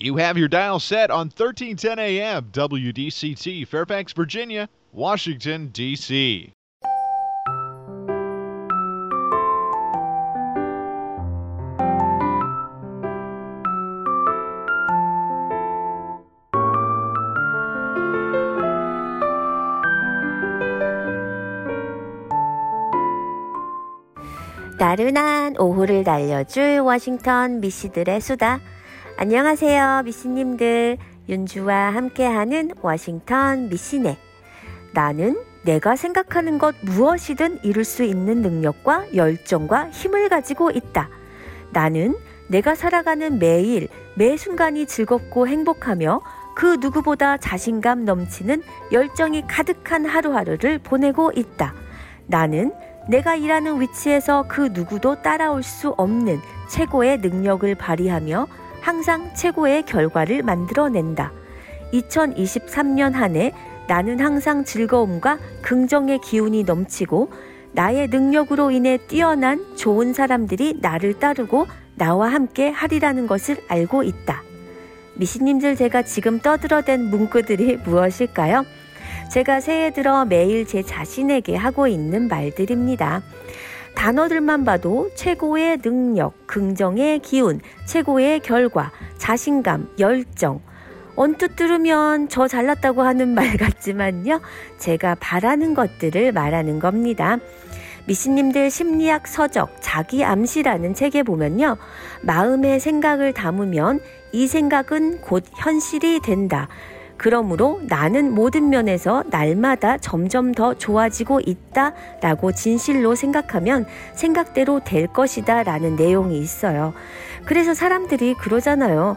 You have your dial set on 1310 AM WDCT, Fairfax, Virginia, Washington, D.C. 나른한 오후를 날려줄 워싱턴 미씨들의 수다. 안녕하세요, 미씨님들. 윤주와 함께하는 워싱턴 미씨네. 나는 내가 생각하는 것 무엇이든 이룰 수 있는 능력과 열정과 힘을 가지고 있다. 나는 내가 살아가는 매일, 매 순간이 즐겁고 행복하며 그 누구보다 자신감 넘치는 열정이 가득한 하루하루를 보내고 있다. 나는 내가 일하는 위치에서 그 누구도 따라올 수 없는 최고의 능력을 발휘하며 항상 최고의 결과를 만들어낸다. 2023년 한 해 나는 항상 즐거움과 긍정의 기운이 넘치고 나의 능력으로 인해 뛰어난 좋은 사람들이 나를 따르고 나와 함께 하리라는 것을 알고 있다. 미신님들 제가 지금 떠들어댄 문구들이 무엇일까요? 제가 새해 들어 매일 제 자신에게 하고 있는 말들입니다. 단어들만 봐도 최고의 능력, 긍정의 기운, 최고의 결과, 자신감, 열정. 언뜻 들으면 저 잘났다고 하는 말 같지만요. 제가 바라는 것들을 말하는 겁니다. 미신님들 심리학 서적 자기 암시라는 책에 보면요. 마음의 생각을 담으면 이 생각은 곧 현실이 된다. 그러므로 나는 모든 면에서 날마다 점점 더 좋아지고 있다 라고 진실로 생각하면 생각대로 될 것이다 라는 내용이 있어요. 그래서 사람들이 그러잖아요.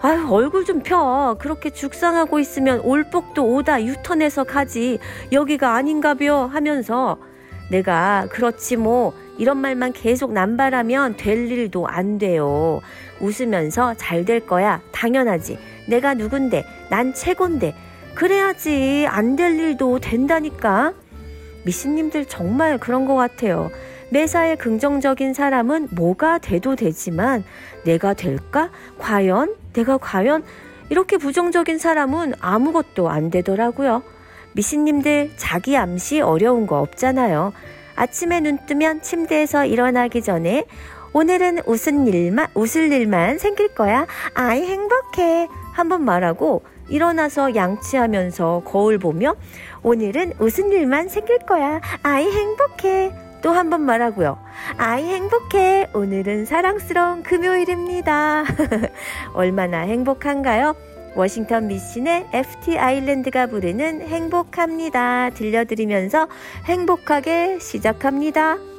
아유, 얼굴 좀 펴. 그렇게 죽상하고 있으면 올복도 오다 유턴해서 가지. 여기가 아닌가벼 하면서 내가 그렇지 뭐 이런 말만 계속 남발하면 될 일도 안 돼요. 웃으면서 잘 될 거야. 당연하지. 내가 누군데, 난 최곤데. 그래야지 안 될 일도 된다니까. 미신님들 정말 그런 것 같아요. 매사에 긍정적인 사람은 뭐가 돼도 되지만 내가 될까? 과연? 내가 과연? 이렇게 부정적인 사람은 아무것도 안 되더라고요. 미신님들 자기 암시 어려운 거 없잖아요. 아침에 눈 뜨면 침대에서 일어나기 전에 오늘은 웃은 일만, 웃을 일만 생길 거야. 아이, 행복해. 한번 말하고 일어나서 양치하면서 거울 보며 오늘은 웃은 일만 생길 거야. 아이, 행복해. 또 한 번 말하고요. 아이, 행복해. 오늘은 사랑스러운 금요일입니다. 얼마나 행복한가요? 워싱턴 미신의 FT 아일랜드가 부르는 행복합니다. 들려드리면서 행복하게 시작합니다.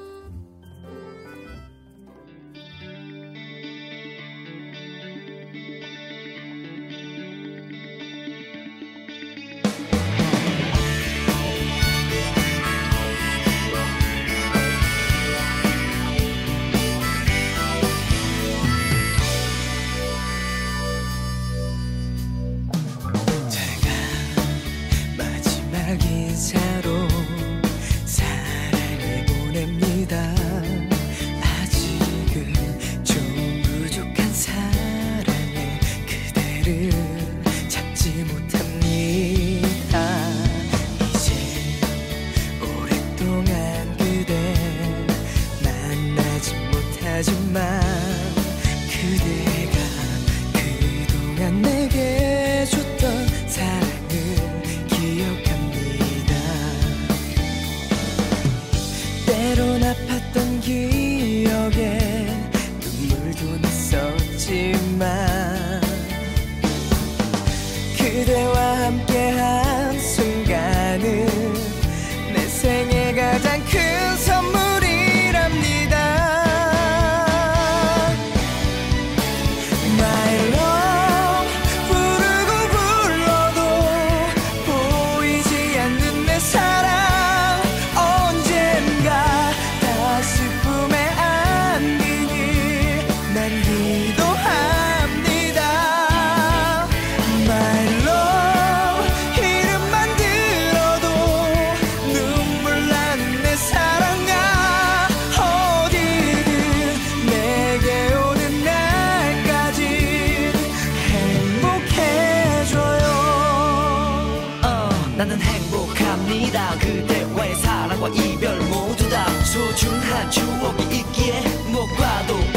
다. 그대와의 사랑과 이별 모두 다 소중한 추억이 있기에 무엇과도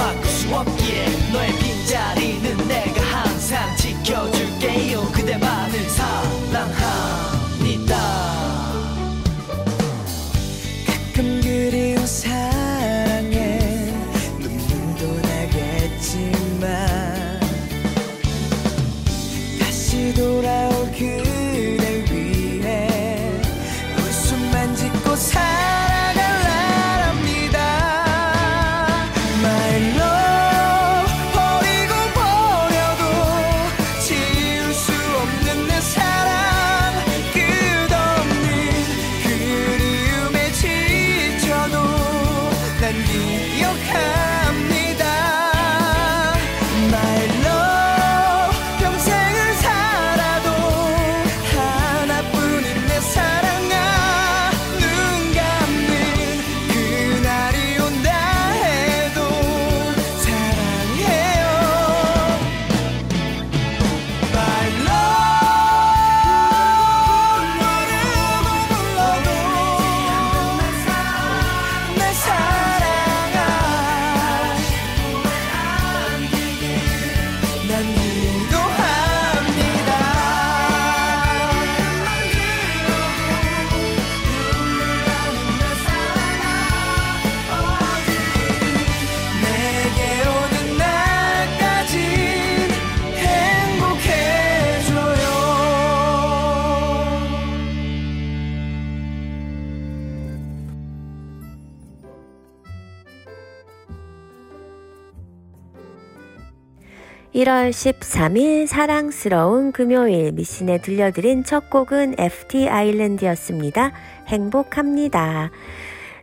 1월 13일 사랑스러운 금요일 미신에 들려드린 첫 곡은 FT 아일랜드였습니다. 행복합니다.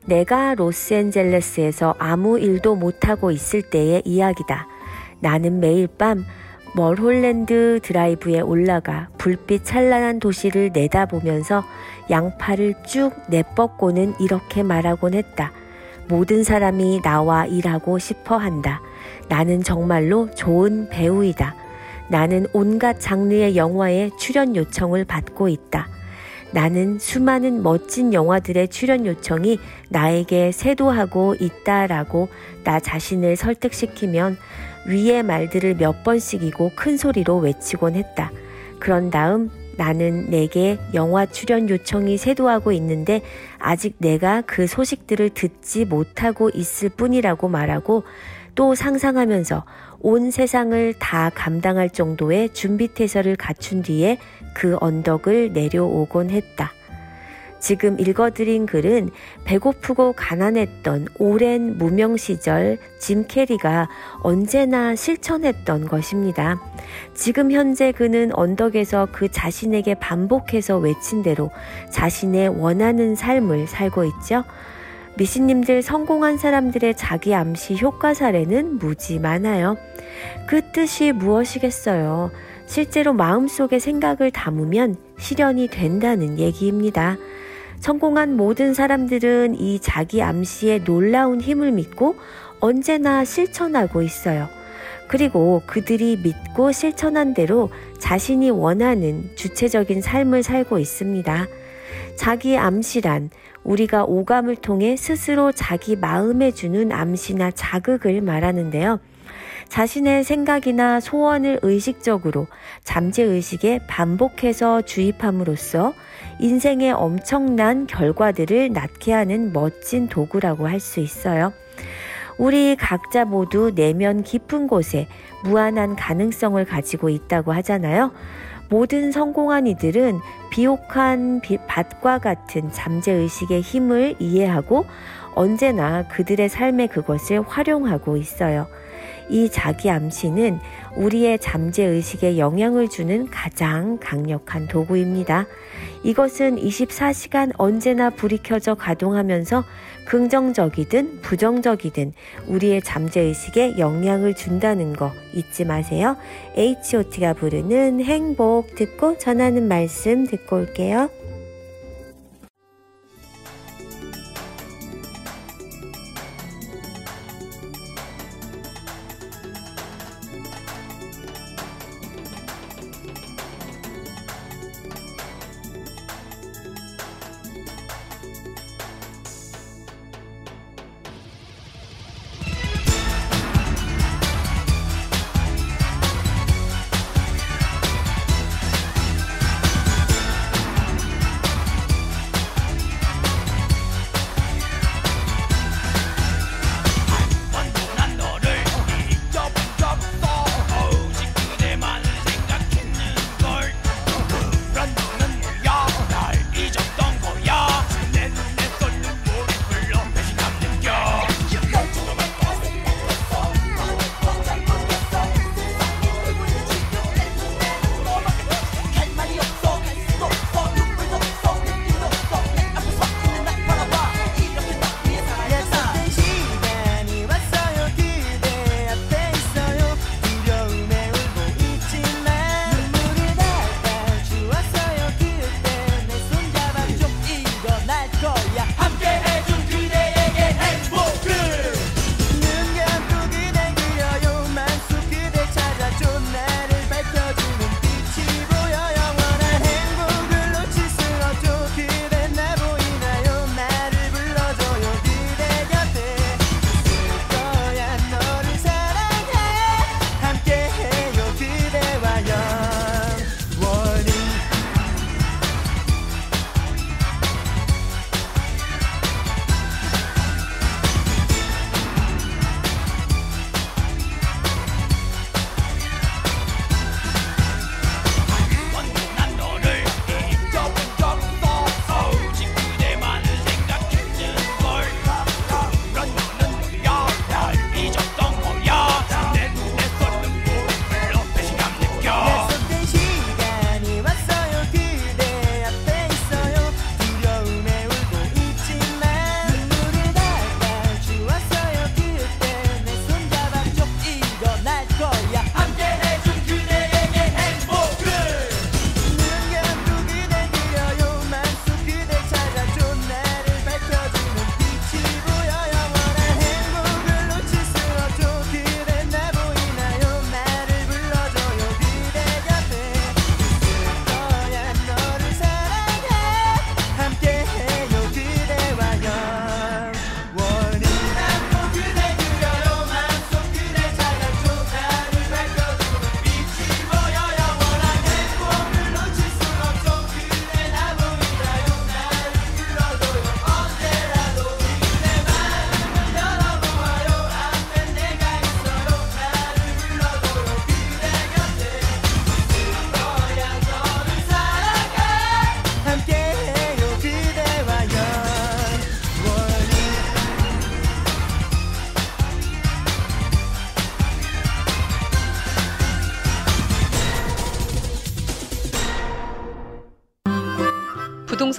내가 로스앤젤레스에서 아무 일도 못하고 있을 때의 이야기다. 나는 매일 밤 멀홀랜드 드라이브에 올라가 불빛 찬란한 도시를 내다보면서 양팔을 쭉 내뻗고는 이렇게 말하곤 했다. 모든 사람이 나와 일하고 싶어 한다. 나는 정말로 좋은 배우이다. 나는 온갖 장르의 영화에 출연 요청을 받고 있다. 나는 수많은 멋진 영화들의 출연 요청이 나에게 세도하고 있다라고 나 자신을 설득시키면 위의 말들을 몇 번씩이고 큰 소리로 외치곤 했다. 그런 다음 나는 내게 영화 출연 요청이 세도하고 있는데 아직 내가 그 소식들을 듣지 못하고 있을 뿐이라고 말하고 또 상상하면서 온 세상을 다 감당할 정도의 준비 태세를 갖춘 뒤에 그 언덕을 내려오곤 했다. 지금 읽어드린 글은 배고프고 가난했던 오랜 무명 시절 짐 캐리가 언제나 실천했던 것입니다. 지금 현재 그는 언덕에서 그 자신에게 반복해서 외친 대로 자신의 원하는 삶을 살고 있죠. 미신님들 성공한 사람들의 자기 암시 효과 사례는 무지 많아요. 그 뜻이 무엇이겠어요? 실제로 마음속에 생각을 담으면 실현이 된다는 얘기입니다. 성공한 모든 사람들은 이 자기 암시의 놀라운 힘을 믿고 언제나 실천하고 있어요. 그리고 그들이 믿고 실천한 대로 자신이 원하는 주체적인 삶을 살고 있습니다. 자기 암시란 우리가 오감을 통해 스스로 자기 마음에 주는 암시나 자극을 말하는데요. 자신의 생각이나 소원을 의식적으로 잠재의식에 반복해서 주입함으로써 인생의 엄청난 결과들을 낳게 하는 멋진 도구라고 할 수 있어요. 우리 각자 모두 내면 깊은 곳에 무한한 가능성을 가지고 있다고 하잖아요. 모든 성공한 이들은 비옥한 밭과 같은 잠재의식의 힘을 이해하고 언제나 그들의 삶에 그것을 활용하고 있어요. 이 자기 암시는 우리의 잠재 의식에 영향을 주는 가장 강력한 도구입니다. 이것은 24시간 언제나 불이 켜져 가동하면서 긍정적이든 부정적이든 우리의 잠재 의식에 영향을 준다는 거 잊지 마세요. H.O.T가 부르는 행복 듣고 전하는 말씀 듣고 올게요.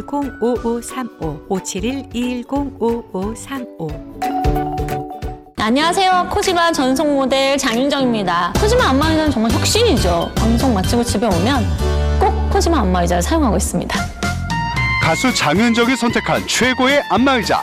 210-5535 571-210-5535 안녕하세요. 코지마 전속 모델 장윤정입니다. 코지마 안마의자는 정말 혁신이죠. 방송 마치고 집에 오면 꼭 코지마 안마의자를 사용하고 있습니다. 가수 장윤정이 선택한 최고의 안마의자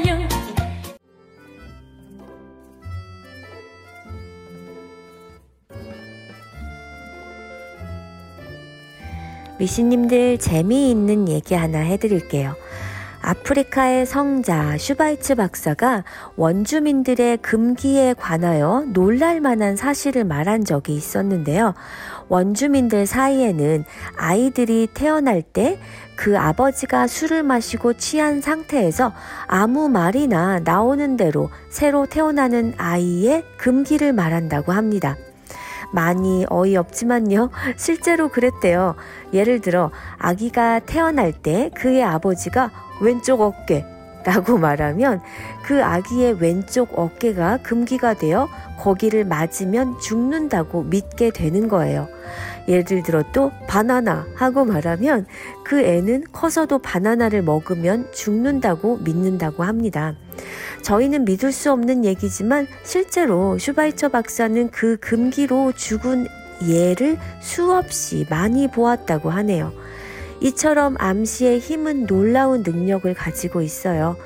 미신님들 재미있는 얘기 하나 해드릴게요. 아프리카의 성자 슈바이츠 박사가 원주민들의 금기에 관하여 놀랄만한 사실을 말한 적이 있었는데요. 원주민들 사이에는 아이들이 태어날 때 그 아버지가 술을 마시고 취한 상태에서 아무 말이나 나오는 대로 새로 태어나는 아이의 금기를 말한다고 합니다. 많이 어이없지만요. 실제로 그랬대요. 예를 들어, 아기가 태어날 때 그의 아버지가 왼쪽 어깨 라고 말하면 그 아기의 왼쪽 어깨가 금기가 되어 거기를 맞으면 죽는다고 믿게 되는 거예요. 예를 들어 또 바나나 하고 말하면 그 애는 커서도 바나나를 먹으면 죽는다고 믿는다고 합니다. 저희는 믿을 수 없는 얘기지만 실제로 슈바이처 박사는 그 금기로 죽은 예를 수없이 많이 보았다고 하네요. 이처럼 암시의 힘은 놀라운 능력을 가지고 있어요.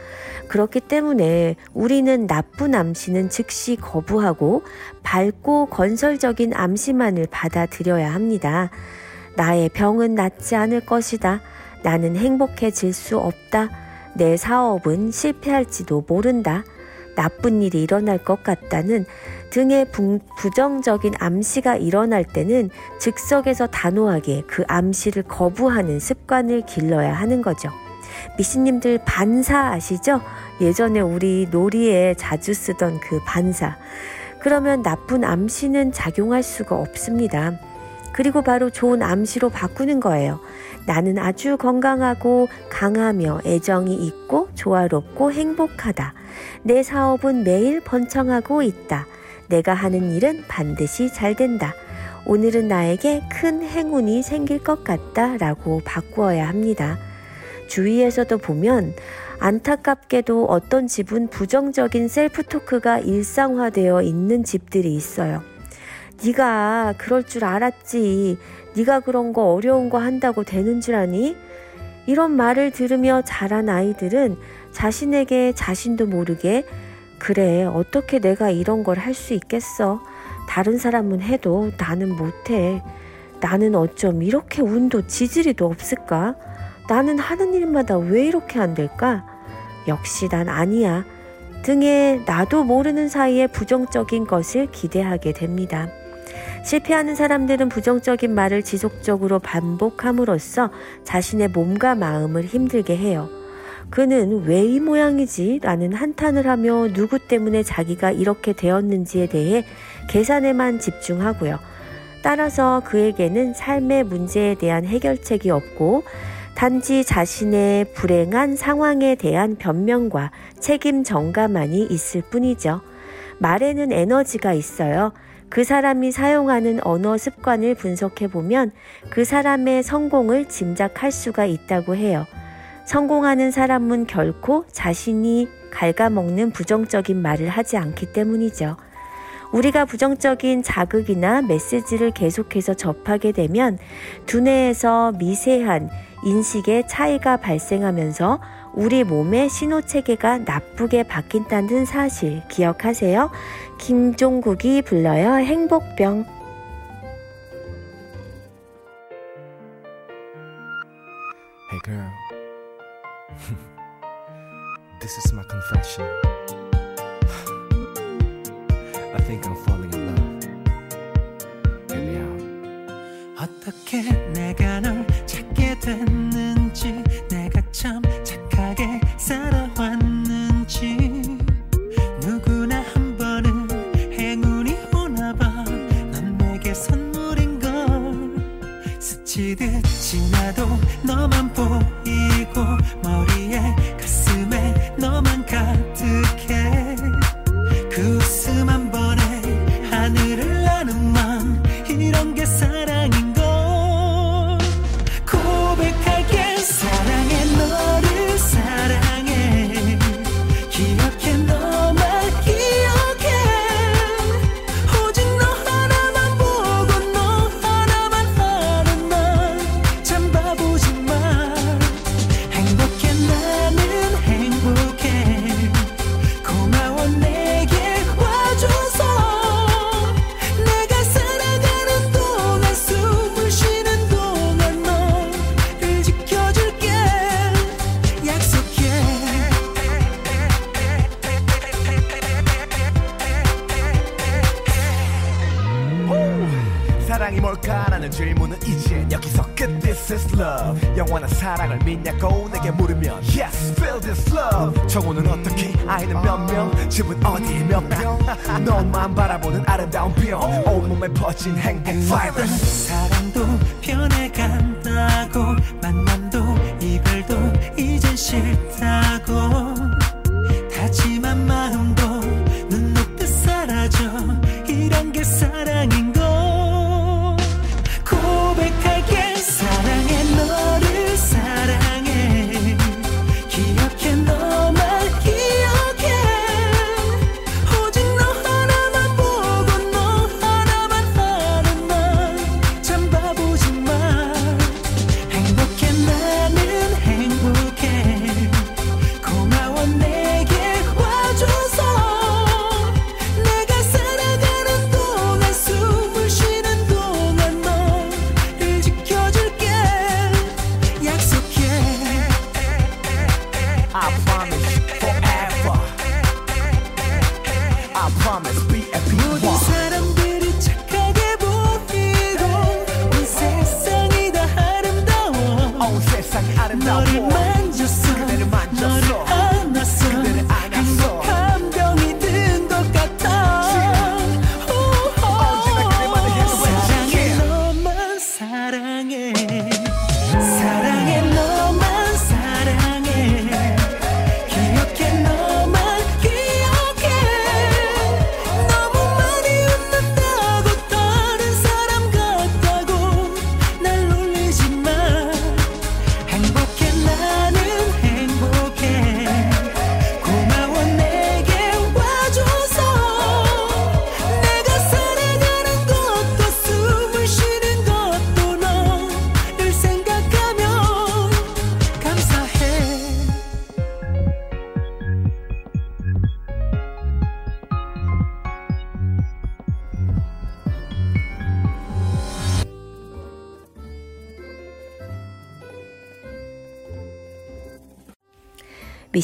그렇기 때문에 우리는 나쁜 암시는 즉시 거부하고 밝고 건설적인 암시만을 받아들여야 합니다. 나의 병은 낫지 않을 것이다. 나는 행복해질 수 없다. 내 사업은 실패할지도 모른다. 나쁜 일이 일어날 것 같다는 등의 부정적인 암시가 일어날 때는 즉석에서 단호하게 그 암시를 거부하는 습관을 길러야 하는 거죠. 미신님들 반사 아시죠? 예전에 우리 놀이에 자주 쓰던 그 반사. 그러면 나쁜 암시는 작용할 수가 없습니다. 그리고 바로 좋은 암시로 바꾸는 거예요. 나는 아주 건강하고 강하며 애정이 있고 조화롭고 행복하다. 내 사업은 매일 번창하고 있다. 내가 하는 일은 반드시 잘 된다. 오늘은 나에게 큰 행운이 생길 것 같다. 라고 바꾸어야 합니다. 주위에서도 보면 안타깝게도 어떤 집은 부정적인 셀프 토크가 일상화되어 있는 집들이 있어요. 네가 그럴 줄 알았지. 네가 그런 거 어려운 거 한다고 되는 줄 아니? 이런 말을 들으며 자란 아이들은 자신에게 자신도 모르게 그래, 어떻게 내가 이런 걸 할 수 있겠어? 다른 사람은 해도 나는 못해. 나는 어쩜 이렇게 운도 지지리도 없을까? 나는 하는 일마다 왜 이렇게 안 될까? 역시 난 아니야. 등에 나도 모르는 사이에 부정적인 것을 기대하게 됩니다. 실패하는 사람들은 부정적인 말을 지속적으로 반복함으로써 자신의 몸과 마음을 힘들게 해요. 그는 왜 이 모양이지? 라는 한탄을 하며 누구 때문에 자기가 이렇게 되었는지에 대해 계산에만 집중하고요. 따라서 그에게는 삶의 문제에 대한 해결책이 없고 단지 자신의 불행한 상황에 대한 변명과 책임 전가만이 있을 뿐이죠. 말에는 에너지가 있어요. 그 사람이 사용하는 언어 습관을 분석해 보면 그 사람의 성공을 짐작할 수가 있다고 해요. 성공하는 사람은 결코 자신이 갉아먹는 부정적인 말을 하지 않기 때문이죠. 우리가 부정적인 자극이나 메시지를 계속해서 접하게 되면 두뇌에서 미세한 인식의 차이가 발생하면서 우리 몸의 신호 체계가 나쁘게 바뀐다는 사실 기억하세요. 김종국이 불러요 행복병. Hey girl. this is my confession. I think I'm falling in love. Hear me out. 어떻게 내가 널 찾게 됐는 너만 보이고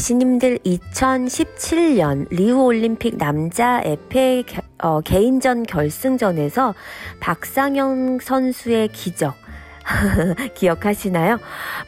미씨님들 2017년 리우 올림픽 남자 에페 겨- 어, 개인전 결승전에서 박상영 선수의 기적 기억하시나요?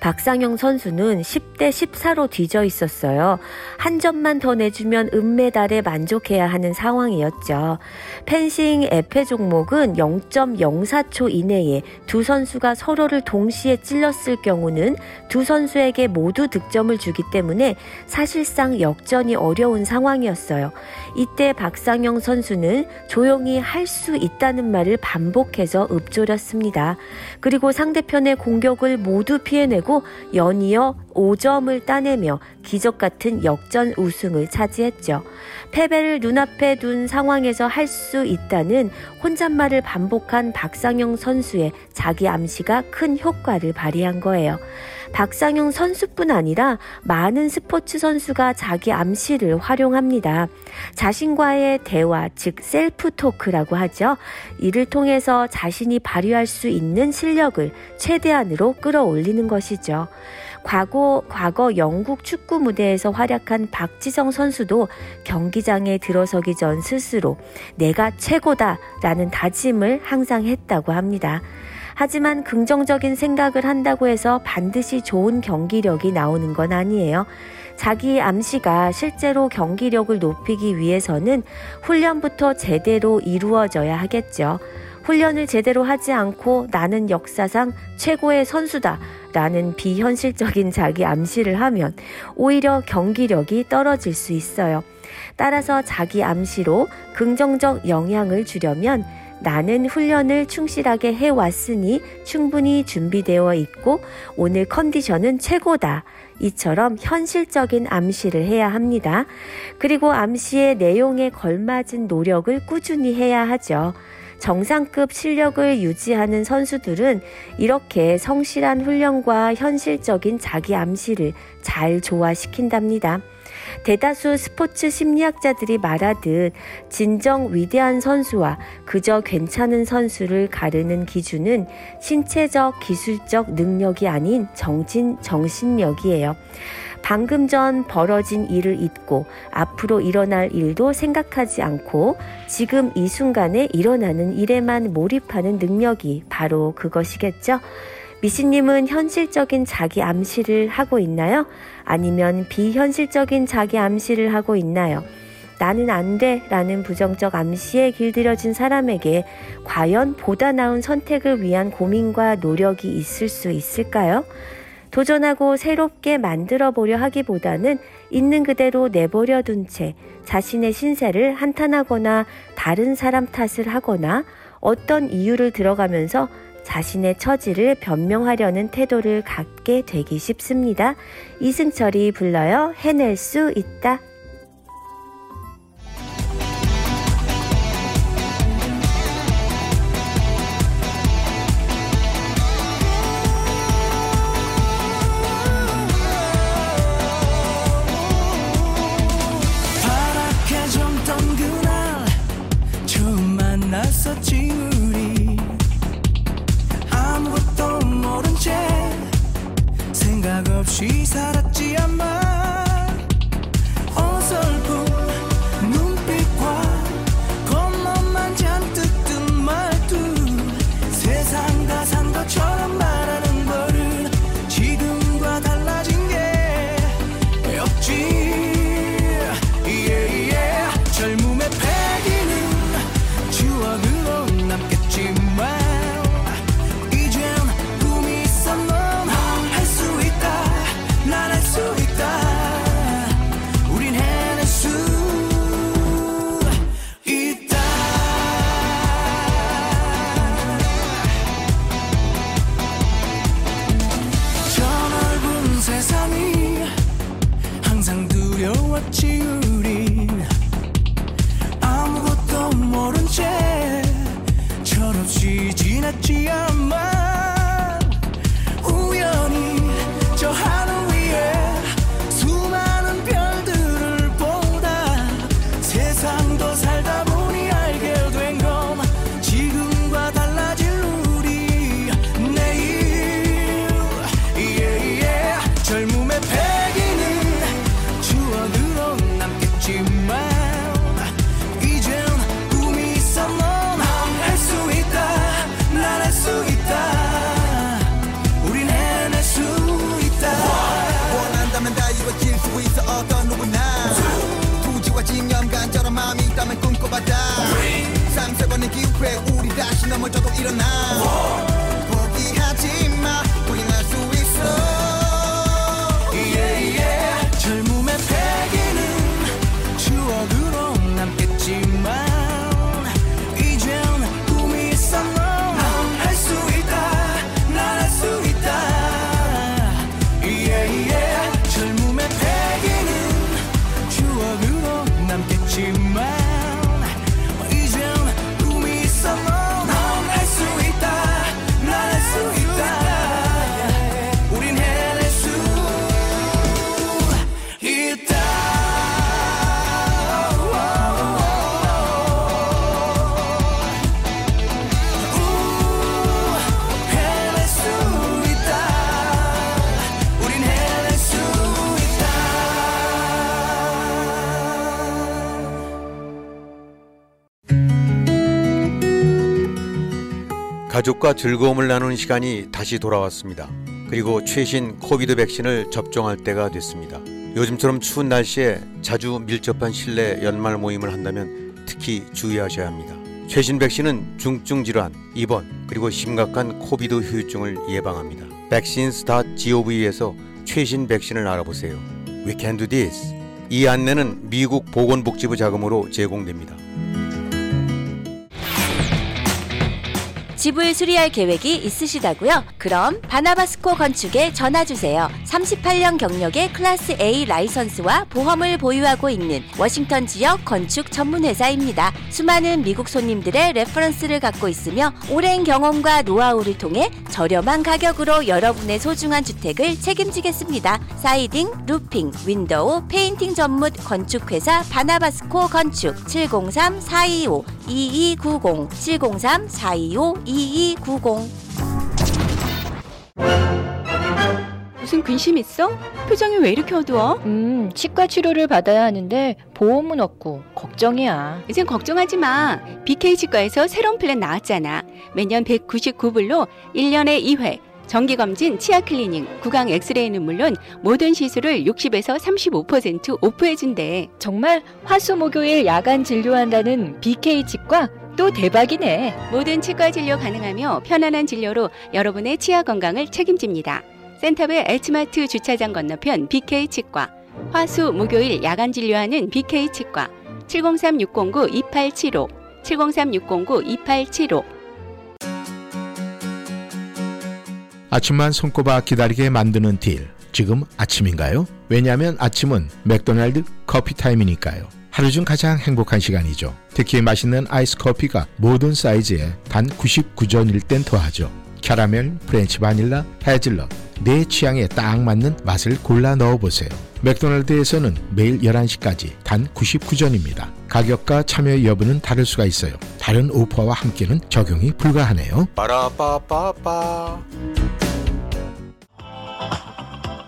박상영 선수는 10대 14로 뒤져 있었어요. 한 점만 더 내주면 은메달에 만족해야 하는 상황이었죠. 펜싱 에페 종목은 0.04초 이내에 두 선수가 서로를 동시에 찔렀을 경우는 두 선수에게 모두 득점을 주기 때문에 사실상 역전이 어려운 상황이었어요. 이때 박상영 선수는 조용히 할 수 있다는 말을 반복해서 읊조렸습니다. 그리고 상대편의 공격을 모두 피해내고 연이어 5점을 따내며 기적 같은 역전 우승을 차지했죠. 패배를 눈앞에 둔 상황에서 할 수 있다는 혼잣말을 반복한 박상영 선수의 자기 암시가 큰 효과를 발휘한 거예요. 박상영 선수뿐 아니라 많은 스포츠 선수가 자기 암시를 활용합니다. 자신과의 대화, 즉 셀프 토크라고 하죠. 이를 통해서 자신이 발휘할 수 있는 실력을 최대한으로 끌어올리는 것이죠. 과거, 과거 영국 축구 무대에서 활약한 박지성 선수도 경기장에 들어서기 전 스스로 내가 최고다 라는 다짐을 항상 했다고 합니다. 하지만 긍정적인 생각을 한다고 해서 반드시 좋은 경기력이 나오는 건 아니에요. 자기 암시가 실제로 경기력을 높이기 위해서는 훈련부터 제대로 이루어져야 하겠죠. 훈련을 제대로 하지 않고 나는 역사상 최고의 선수다 라는 비현실적인 자기 암시를 하면 오히려 경기력이 떨어질 수 있어요. 따라서 자기 암시로 긍정적 영향을 주려면 나는 훈련을 충실하게 해왔으니 충분히 준비되어 있고 오늘 컨디션은 최고다. 이처럼 현실적인 암시를 해야 합니다. 그리고 암시의 내용에 걸맞은 노력을 꾸준히 해야 하죠. 정상급 실력을 유지하는 선수들은 이렇게 성실한 훈련과 현실적인 자기 암시를 잘 조화시킨답니다. 대다수 스포츠 심리학자들이 말하듯 진정 위대한 선수와 그저 괜찮은 선수를 가르는 기준은 신체적, 기술적 능력이 아닌 정신, 정신력이에요. 방금 전 벌어진 일을 잊고 앞으로 일어날 일도 생각하지 않고 지금 이 순간에 일어나는 일에만 몰입하는 능력이 바로 그것이겠죠. 미신님은 현실적인 자기 암시를 하고 있나요? 아니면 비현실적인 자기 암시를 하고 있나요? 나는 안 돼 라는 부정적 암시에 길들여진 사람에게 과연 보다 나은 선택을 위한 고민과 노력이 있을 수 있을까요? 도전하고 새롭게 만들어 보려 하기보다는 있는 그대로 내버려 둔 채 자신의 신세를 한탄하거나 다른 사람 탓을 하거나 어떤 이유를 들어가면서 자신의 처지를 변명하려는 태도를 갖게 되기 쉽습니다. 이승철이 불러요. 해낼 수 있다. 생각 없 다시 넘어져도 일어나 가족과 즐거움을 나누는 시간이 다시 돌아왔습니다. 그리고 최신 코비드 백신을 접종할 때가 됐습니다. 요즘처럼 추운 날씨에 자주 밀접한 실내 연말 모임을 한다면 특히 주의하셔야 합니다. 최신 백신은 중증 질환, 입원, 그리고 심각한 코비드 후유증을 예방합니다. vaccines.gov에서 최신 백신을 알아보세요. We can do this. 이 안내는 미국 보건복지부 자금으로 제공됩니다. 집을 수리할 계획이 있으시다고요? 그럼 바나바스코 건축에 전화 주세요. 38년 경력의 Class A 라이선스와 보험을 보유하고 있는 워싱턴 지역 건축 전문 회사입니다. 수많은 미국 손님들의 reference를 갖고 있으며 오랜 경험과 노하우를 통해 저렴한 가격으로 여러분의 소중한 주택을 책임지겠습니다. siding, roofing, window, painting 전문 건축 회사 바나바스코 건축 703-425-2290 703-425-2290 무슨 근심 있어? 표정이 왜 이렇게 어두워? 음, 치과 치료를 받아야 하는데 보험은 없고 걱정이야. 이젠 걱정하지 마. BK 치과에서 새로운 플랜 나왔잖아. 매년 199불로 1년에 2회 정기검진, 치아 클리닝, 구강 엑스레이는 물론 모든 시술을 60에서 35% off해준대. 정말 화수목요일 야간 진료한다는 BK 치과 또 대박이네. 모든 치과 진료 가능하며 편안한 진료로 여러분의 치아 건강을 책임집니다. 센터빌 H마트 주차장 건너편 BK 치과. 화수 목요일 야간 진료하는 BK 치과. 703-609-2875. 703-609-2875. 아침만 손꼽아 기다리게 만드는 deal. 지금 아침인가요? 왜냐하면 아침은 맥도날드 커피 타임이니까요. 하루 중 가장 행복한 시간이죠. 특히 맛있는 아이스 커피가 모든 사이즈에 단 99전일 땐 더하죠. 캐러멜, French vanilla, hazelnut 내 취향에 딱 맞는 맛을 골라 넣어보세요. 맥도날드에서는 매일 11시까지 단 99전입니다. 가격과 참여 여부는 다를 수가 있어요. 다른 오퍼와 함께는 적용이 불가하네요. 빠라빠빠빠.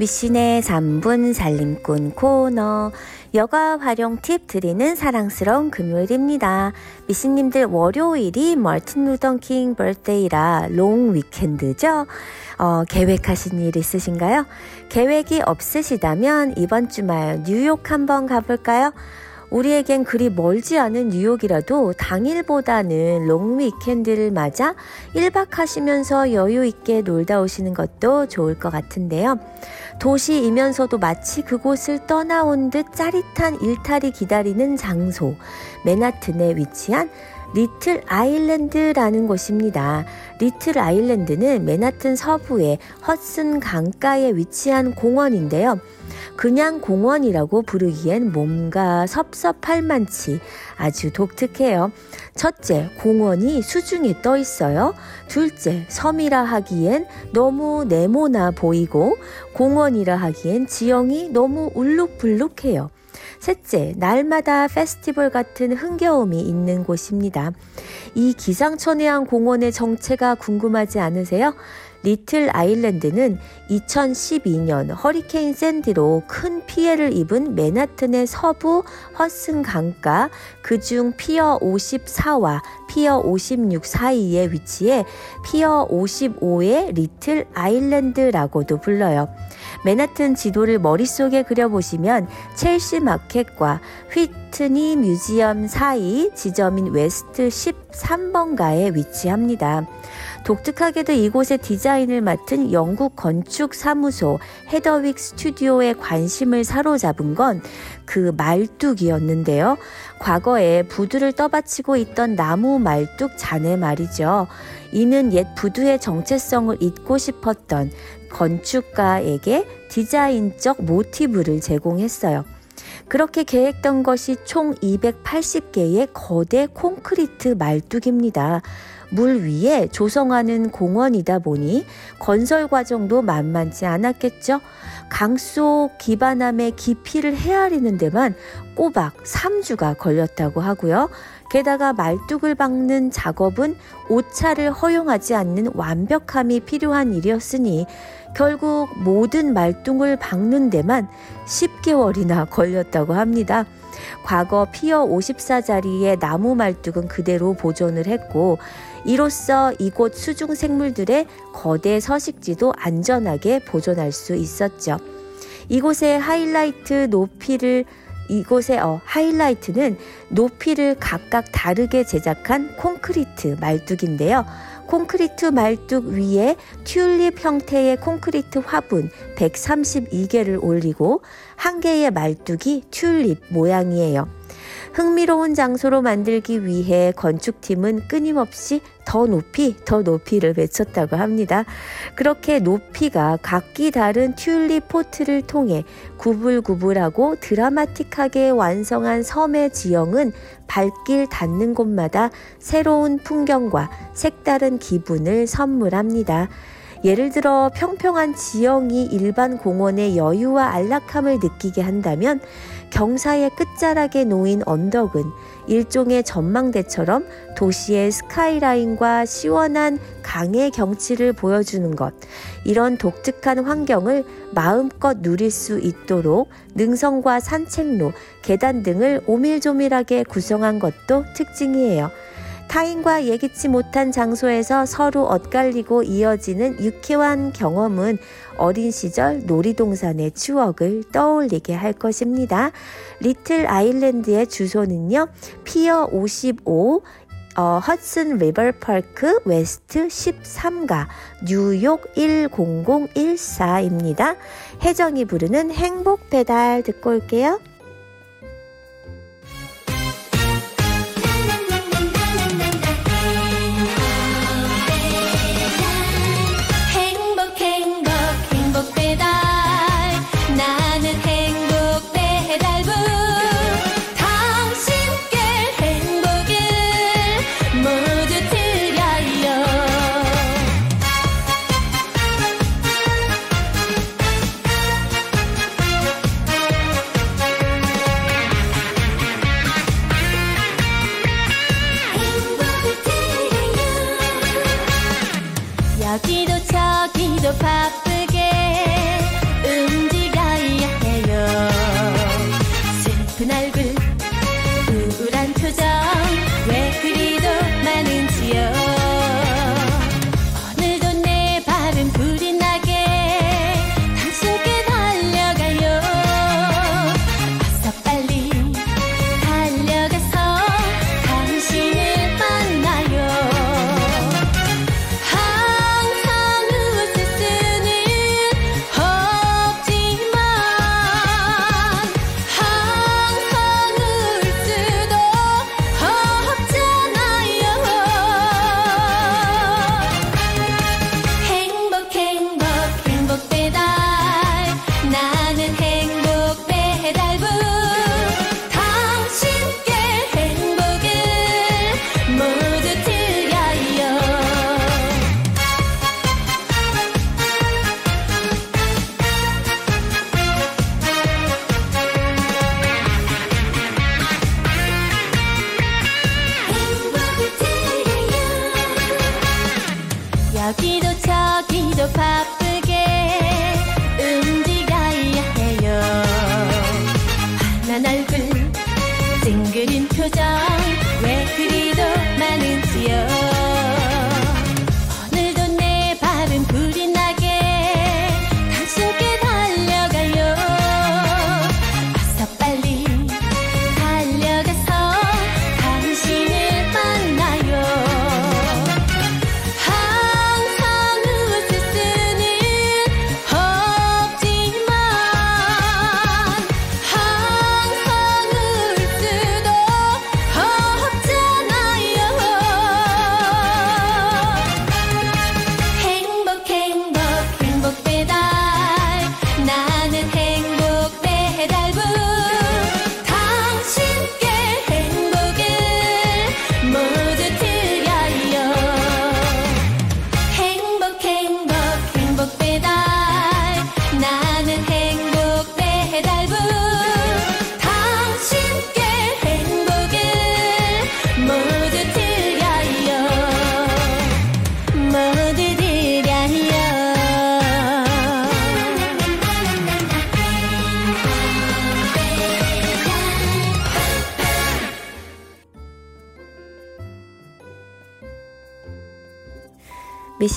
미신의 3분 살림꾼 코너 여가 활용 팁 드리는 사랑스러운 금요일입니다. 미신님들 월요일이 Martin Luther King birthday라 long weekend죠? 어, 계획하신 일 있으신가요? 계획이 없으시다면 이번 주말 뉴욕 한번 가볼까요? 우리에겐 그리 멀지 않은 뉴욕이라도 당일보다는 long weekend를 맞아 1박 하시면서 여유 있게 놀다 오시는 것도 좋을 것 같은데요. 도시이면서도 마치 그곳을 떠나온 듯 짜릿한 일탈이 기다리는 장소, 맨하튼에 위치한 리틀 아일랜드라는 곳입니다. 리틀 아일랜드는 맨하튼 서부의 허슨 강가에 위치한 공원인데요. 그냥 공원이라고 부르기엔 뭔가 섭섭할 만치 아주 독특해요. 첫째, 공원이 수중에 떠 있어요. 둘째, 섬이라 하기엔 너무 네모나 보이고 공원이라 하기엔 지형이 너무 울룩불룩해요. 셋째, 날마다 페스티벌 같은 흥겨움이 있는 곳입니다. 이 기상천외한 공원의 정체가 궁금하지 않으세요? 리틀 아일랜드는 2012년 허리케인 샌디로 큰 피해를 입은 맨하튼의 서부 허드슨 강가 그중 피어 54와 피어 56 사이에 위치해 피어 55의 리틀 아일랜드라고도 불러요. 맨하튼 지도를 머릿속에 그려보시면 첼시 마켓과 휘트니 뮤지엄 사이 지점인 웨스트 13번가에 위치합니다. 독특하게도 이곳의 디자인을 맡은 영국 건축 사무소 헤더윅 스튜디오의 관심을 사로잡은 건 그 말뚝이었는데요. 과거에 부두를 떠받치고 있던 나무 말뚝 잔해 말이죠. 이는 옛 부두의 정체성을 잊고 싶었던 건축가에게 디자인적 모티브를 제공했어요. 그렇게 계획된 것이 총 280개의 거대 콘크리트 말뚝입니다. 물 위에 조성하는 공원이다 보니 건설 과정도 만만치 않았겠죠. 강 속 기반함의 깊이를 헤아리는 데만 꼬박 3주가 걸렸다고 하고요. 게다가 말뚝을 박는 작업은 오차를 허용하지 않는 완벽함이 필요한 일이었으니 결국 모든 말뚝을 박는 데만 10개월이나 걸렸다고 합니다. 과거 피어 54자리의 나무 말뚝은 그대로 보존을 했고 이로써 이곳 수중 생물들의 거대 서식지도 안전하게 보존할 수 있었죠. 이곳의 하이라이트 높이를 이곳의 어, 하이라이트는 높이를 각각 다르게 제작한 콘크리트 말뚝인데요. 콘크리트 말뚝 위에 튤립 형태의 콘크리트 화분 132개를 올리고 한 개의 말뚝이 튤립 모양이에요. 흥미로운 장소로 만들기 위해 건축팀은 끊임없이 더 높이, 더 높이를 외쳤다고 합니다. 그렇게 높이가 각기 다른 튤립 포트를 통해 구불구불하고 드라마틱하게 완성한 섬의 지형은 발길 닿는 곳마다 새로운 풍경과 색다른 기분을 선물합니다. 예를 들어 평평한 지형이 일반 공원의 여유와 안락함을 느끼게 한다면 경사의 끝자락에 놓인 언덕은 일종의 전망대처럼 도시의 스카이라인과 시원한 강의 경치를 보여주는 것. 이런 독특한 환경을 마음껏 누릴 수 있도록 능선과 산책로, 계단 등을 오밀조밀하게 구성한 것도 특징이에요. 타인과 예기치 못한 장소에서 서로 엇갈리고 이어지는 유쾌한 경험은 어린 시절 놀이동산의 추억을 떠올리게 할 것입니다. 리틀 아일랜드의 주소는요, 피어 55, 어, 허드슨 리버 파크 웨스트 13가 뉴욕 10014입니다. 혜정이 부르는 행복 배달 듣고 올게요.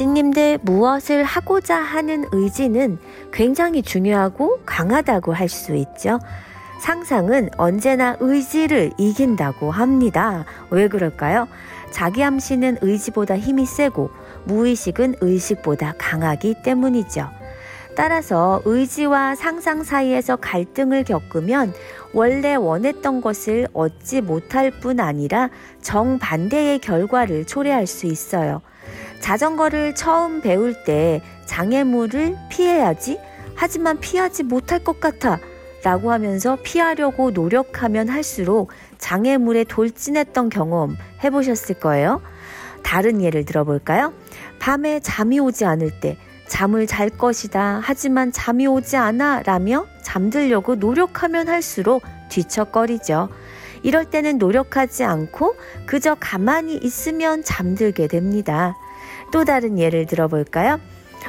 미신님들 무엇을 하고자 하는 의지는 굉장히 중요하고 강하다고 할 수 있죠. 상상은 언제나 의지를 이긴다고 합니다. 왜 그럴까요? 자기 암시는 의지보다 힘이 세고 무의식은 의식보다 강하기 때문이죠. 따라서 의지와 상상 사이에서 갈등을 겪으면 원래 원했던 것을 얻지 못할 뿐 아니라 정반대의 결과를 초래할 수 있어요. 자전거를 처음 배울 때 장애물을 피해야지 하지만 피하지 못할 것 같아 라고 하면서 피하려고 노력하면 할수록 장애물에 돌진했던 경험 해보셨을 거예요. 다른 예를 들어볼까요? 밤에 잠이 오지 않을 때 잠을 잘 것이다. 하지만 잠이 오지 않아. 라며 잠들려고 노력하면 할수록 뒤척거리죠. 이럴 때는 노력하지 않고 그저 가만히 있으면 잠들게 됩니다. 또 다른 예를 들어볼까요?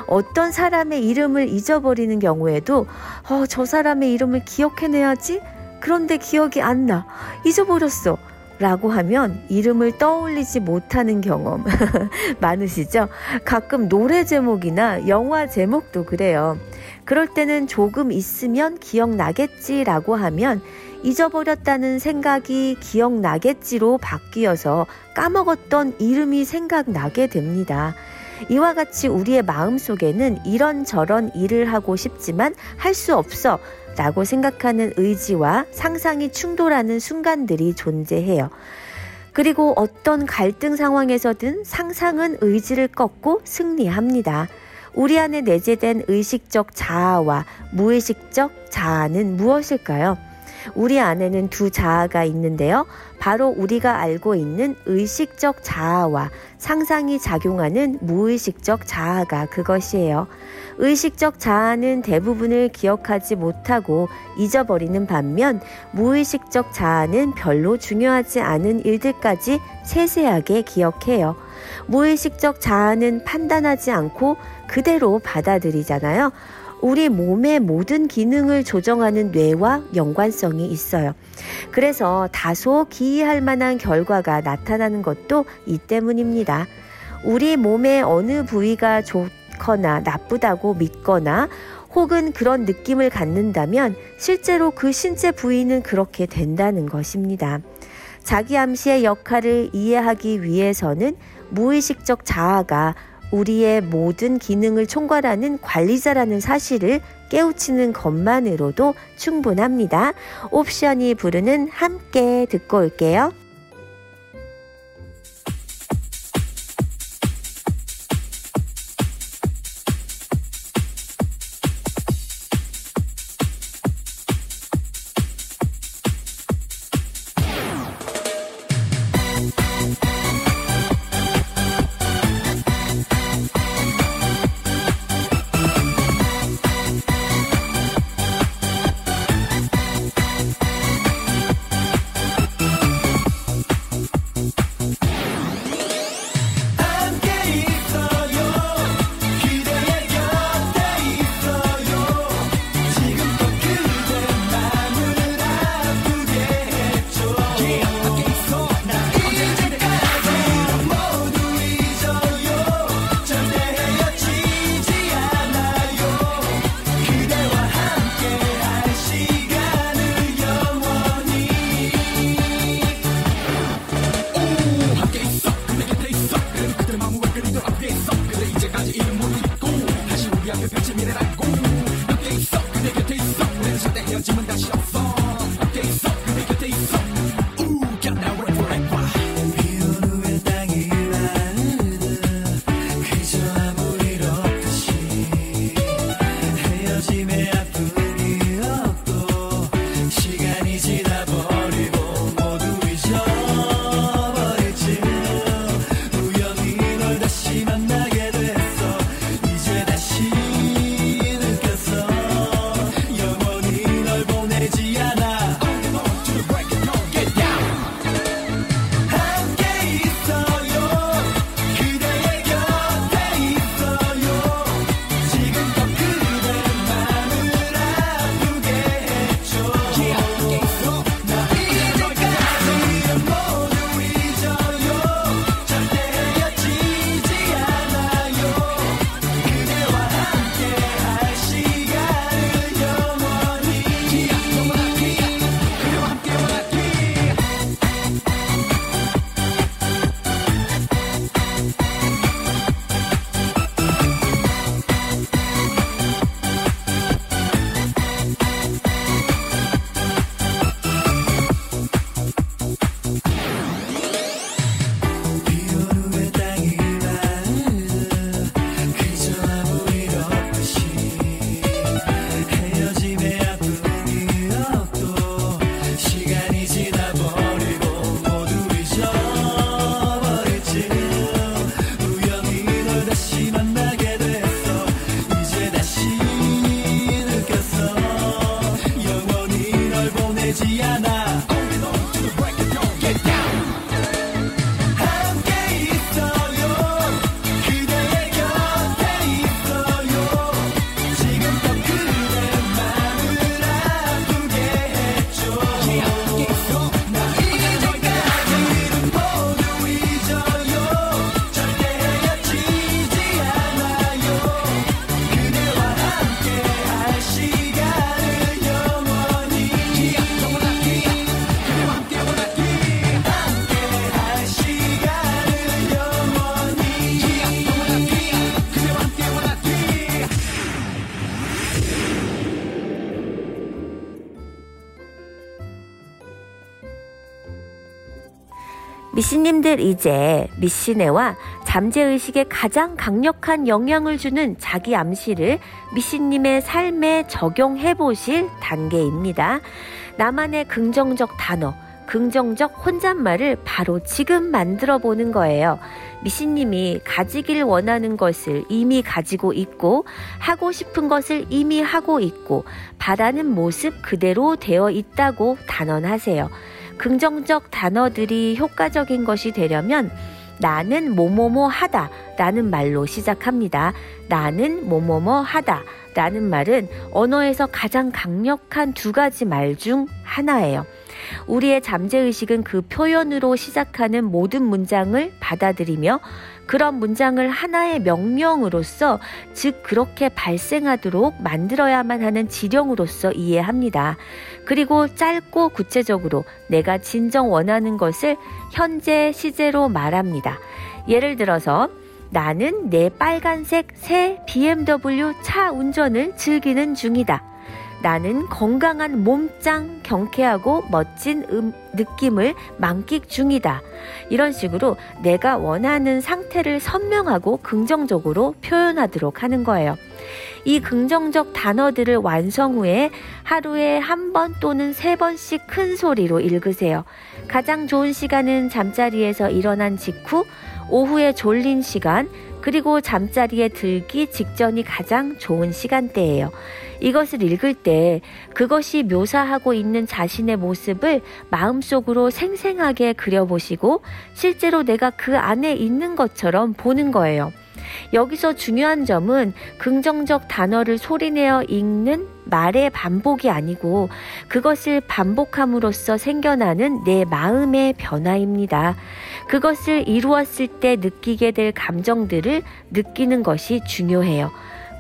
어떤 사람의 이름을 잊어버리는 경우에도 어, 저 사람의 이름을 기억해내야지? 그런데 기억이 안 나. 잊어버렸어. 라고 하면 이름을 떠올리지 못하는 경험 많으시죠? 가끔 노래 제목이나 영화 제목도 그래요. 그럴 때는 조금 있으면 기억나겠지라고 하면 잊어버렸다는 생각이 기억나겠지로 바뀌어서 까먹었던 이름이 생각나게 됩니다. 이와 같이 우리의 마음 속에는 이런저런 일을 하고 싶지만 할 수 없어 라고 생각하는 의지와 상상이 충돌하는 순간들이 존재해요. 그리고 어떤 갈등 상황에서든 상상은 의지를 꺾고 승리합니다. 우리 안에 내재된 의식적 자아와 무의식적 자아는 무엇일까요? 우리 안에는 두 자아가 있는데요. 바로 우리가 알고 있는 의식적 자아와 상상이 작용하는 무의식적 자아가 그것이에요. 의식적 자아는 대부분을 기억하지 못하고 잊어버리는 반면 무의식적 자아는 별로 중요하지 않은 일들까지 세세하게 기억해요. 무의식적 자아는 판단하지 않고 그대로 받아들이잖아요. 우리 몸의 모든 기능을 조정하는 뇌와 연관성이 있어요. 그래서 다소 기이할 만한 결과가 나타나는 것도 이 때문입니다. 우리 몸의 어느 부위가 좋거나 나쁘다고 믿거나 혹은 그런 느낌을 갖는다면 실제로 그 신체 부위는 그렇게 된다는 것입니다. 자기 암시의 역할을 이해하기 위해서는 무의식적 자아가 우리의 모든 기능을 총괄하는 관리자라는 사실을 깨우치는 것만으로도 충분합니다. 옵션이 부르는 함께 듣고 올게요. 미씨님들 이제 미씨네와 잠재의식에 가장 강력한 영향을 주는 자기 암시를 미씨님의 삶에 적용해 보실 단계입니다. 나만의 긍정적 단어, 긍정적 혼잣말을 바로 지금 만들어 보는 거예요. 미씨님이 가지길 원하는 것을 이미 가지고 있고 하고 싶은 것을 이미 하고 있고 바라는 모습 그대로 되어 있다고 단언하세요. 긍정적 단어들이 효과적인 것이 되려면 나는 뭐뭐뭐 하다 라는 말로 시작합니다. 나는 뭐뭐뭐 하다 라는 말은 언어에서 가장 강력한 두 가지 말 중 하나예요. 우리의 잠재의식은 그 표현으로 시작하는 모든 문장을 받아들이며 그런 문장을 하나의 명령으로서 즉 그렇게 발생하도록 만들어야만 하는 지령으로서 이해합니다. 그리고 짧고 구체적으로 내가 진정 원하는 것을 현재 시제로 말합니다. 예를 들어서 나는 내 빨간색 새 BMW 차 운전을 즐기는 중이다. 나는 건강한 몸짱, 경쾌하고 멋진 음, 느낌을 만끽 중이다. 이런 식으로 내가 원하는 상태를 선명하고 긍정적으로 표현하도록 하는 거예요. 이 긍정적 단어들을 완성 후에 하루에 한 번 또는 세 번씩 큰 소리로 읽으세요. 가장 좋은 시간은 잠자리에서 일어난 직후, 오후에 졸린 시간, 그리고 잠자리에 들기 직전이 가장 좋은 시간대예요. 이것을 읽을 때 그것이 묘사하고 있는 자신의 모습을 마음속으로 생생하게 그려보시고 실제로 내가 그 안에 있는 것처럼 보는 거예요. 여기서 중요한 점은 긍정적 단어를 소리내어 읽는 말의 반복이 아니고 그것을 반복함으로써 생겨나는 내 마음의 변화입니다. 그것을 이루었을 때 느끼게 될 감정들을 느끼는 것이 중요해요.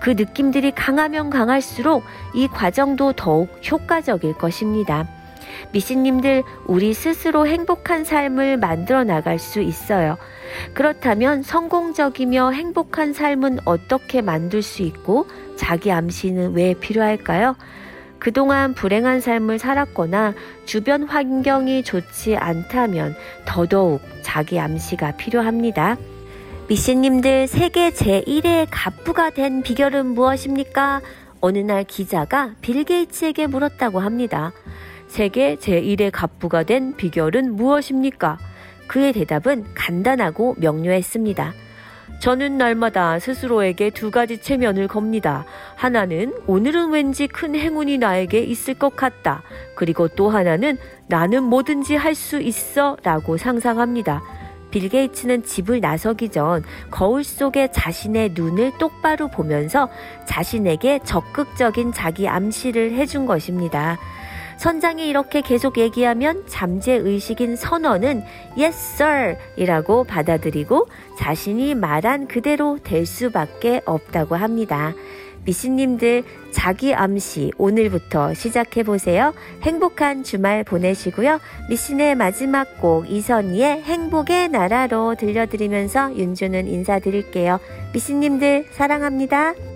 그 느낌들이 강하면 강할수록 이 과정도 더욱 효과적일 것입니다. 미신님들, 우리 스스로 행복한 삶을 만들어 나갈 수 있어요. 그렇다면 성공적이며 행복한 삶은 어떻게 만들 수 있고 자기 암시는 왜 필요할까요? 그동안 불행한 삶을 살았거나 주변 환경이 좋지 않다면 더더욱 자기 암시가 필요합니다. 미씨님들 세계 제1의 갑부가 된 비결은 무엇입니까? 어느 날 기자가 빌 게이츠에게 물었다고 합니다. 세계 제1의 갑부가 된 비결은 무엇입니까? 그의 대답은 간단하고 명료했습니다. 저는 날마다 스스로에게 두 가지 체면을 겁니다. 하나는 오늘은 왠지 큰 행운이 나에게 있을 것 같다. 그리고 또 하나는 나는 뭐든지 할 수 있어 라고 상상합니다. 빌 게이츠는 집을 나서기 전 거울 속에 자신의 눈을 똑바로 보면서 자신에게 적극적인 자기 암시를 해준 것입니다. 선장이 이렇게 계속 얘기하면 잠재의식인 선언은 Yes, sir! 이라고 받아들이고 자신이 말한 그대로 될 수밖에 없다고 합니다. 미씨님들 자기 암시 오늘부터 시작해보세요. 행복한 주말 보내시고요. 미신의 마지막 곡 이선희의 행복의 나라로 들려드리면서 윤주는 인사드릴게요. 미씨님들 사랑합니다.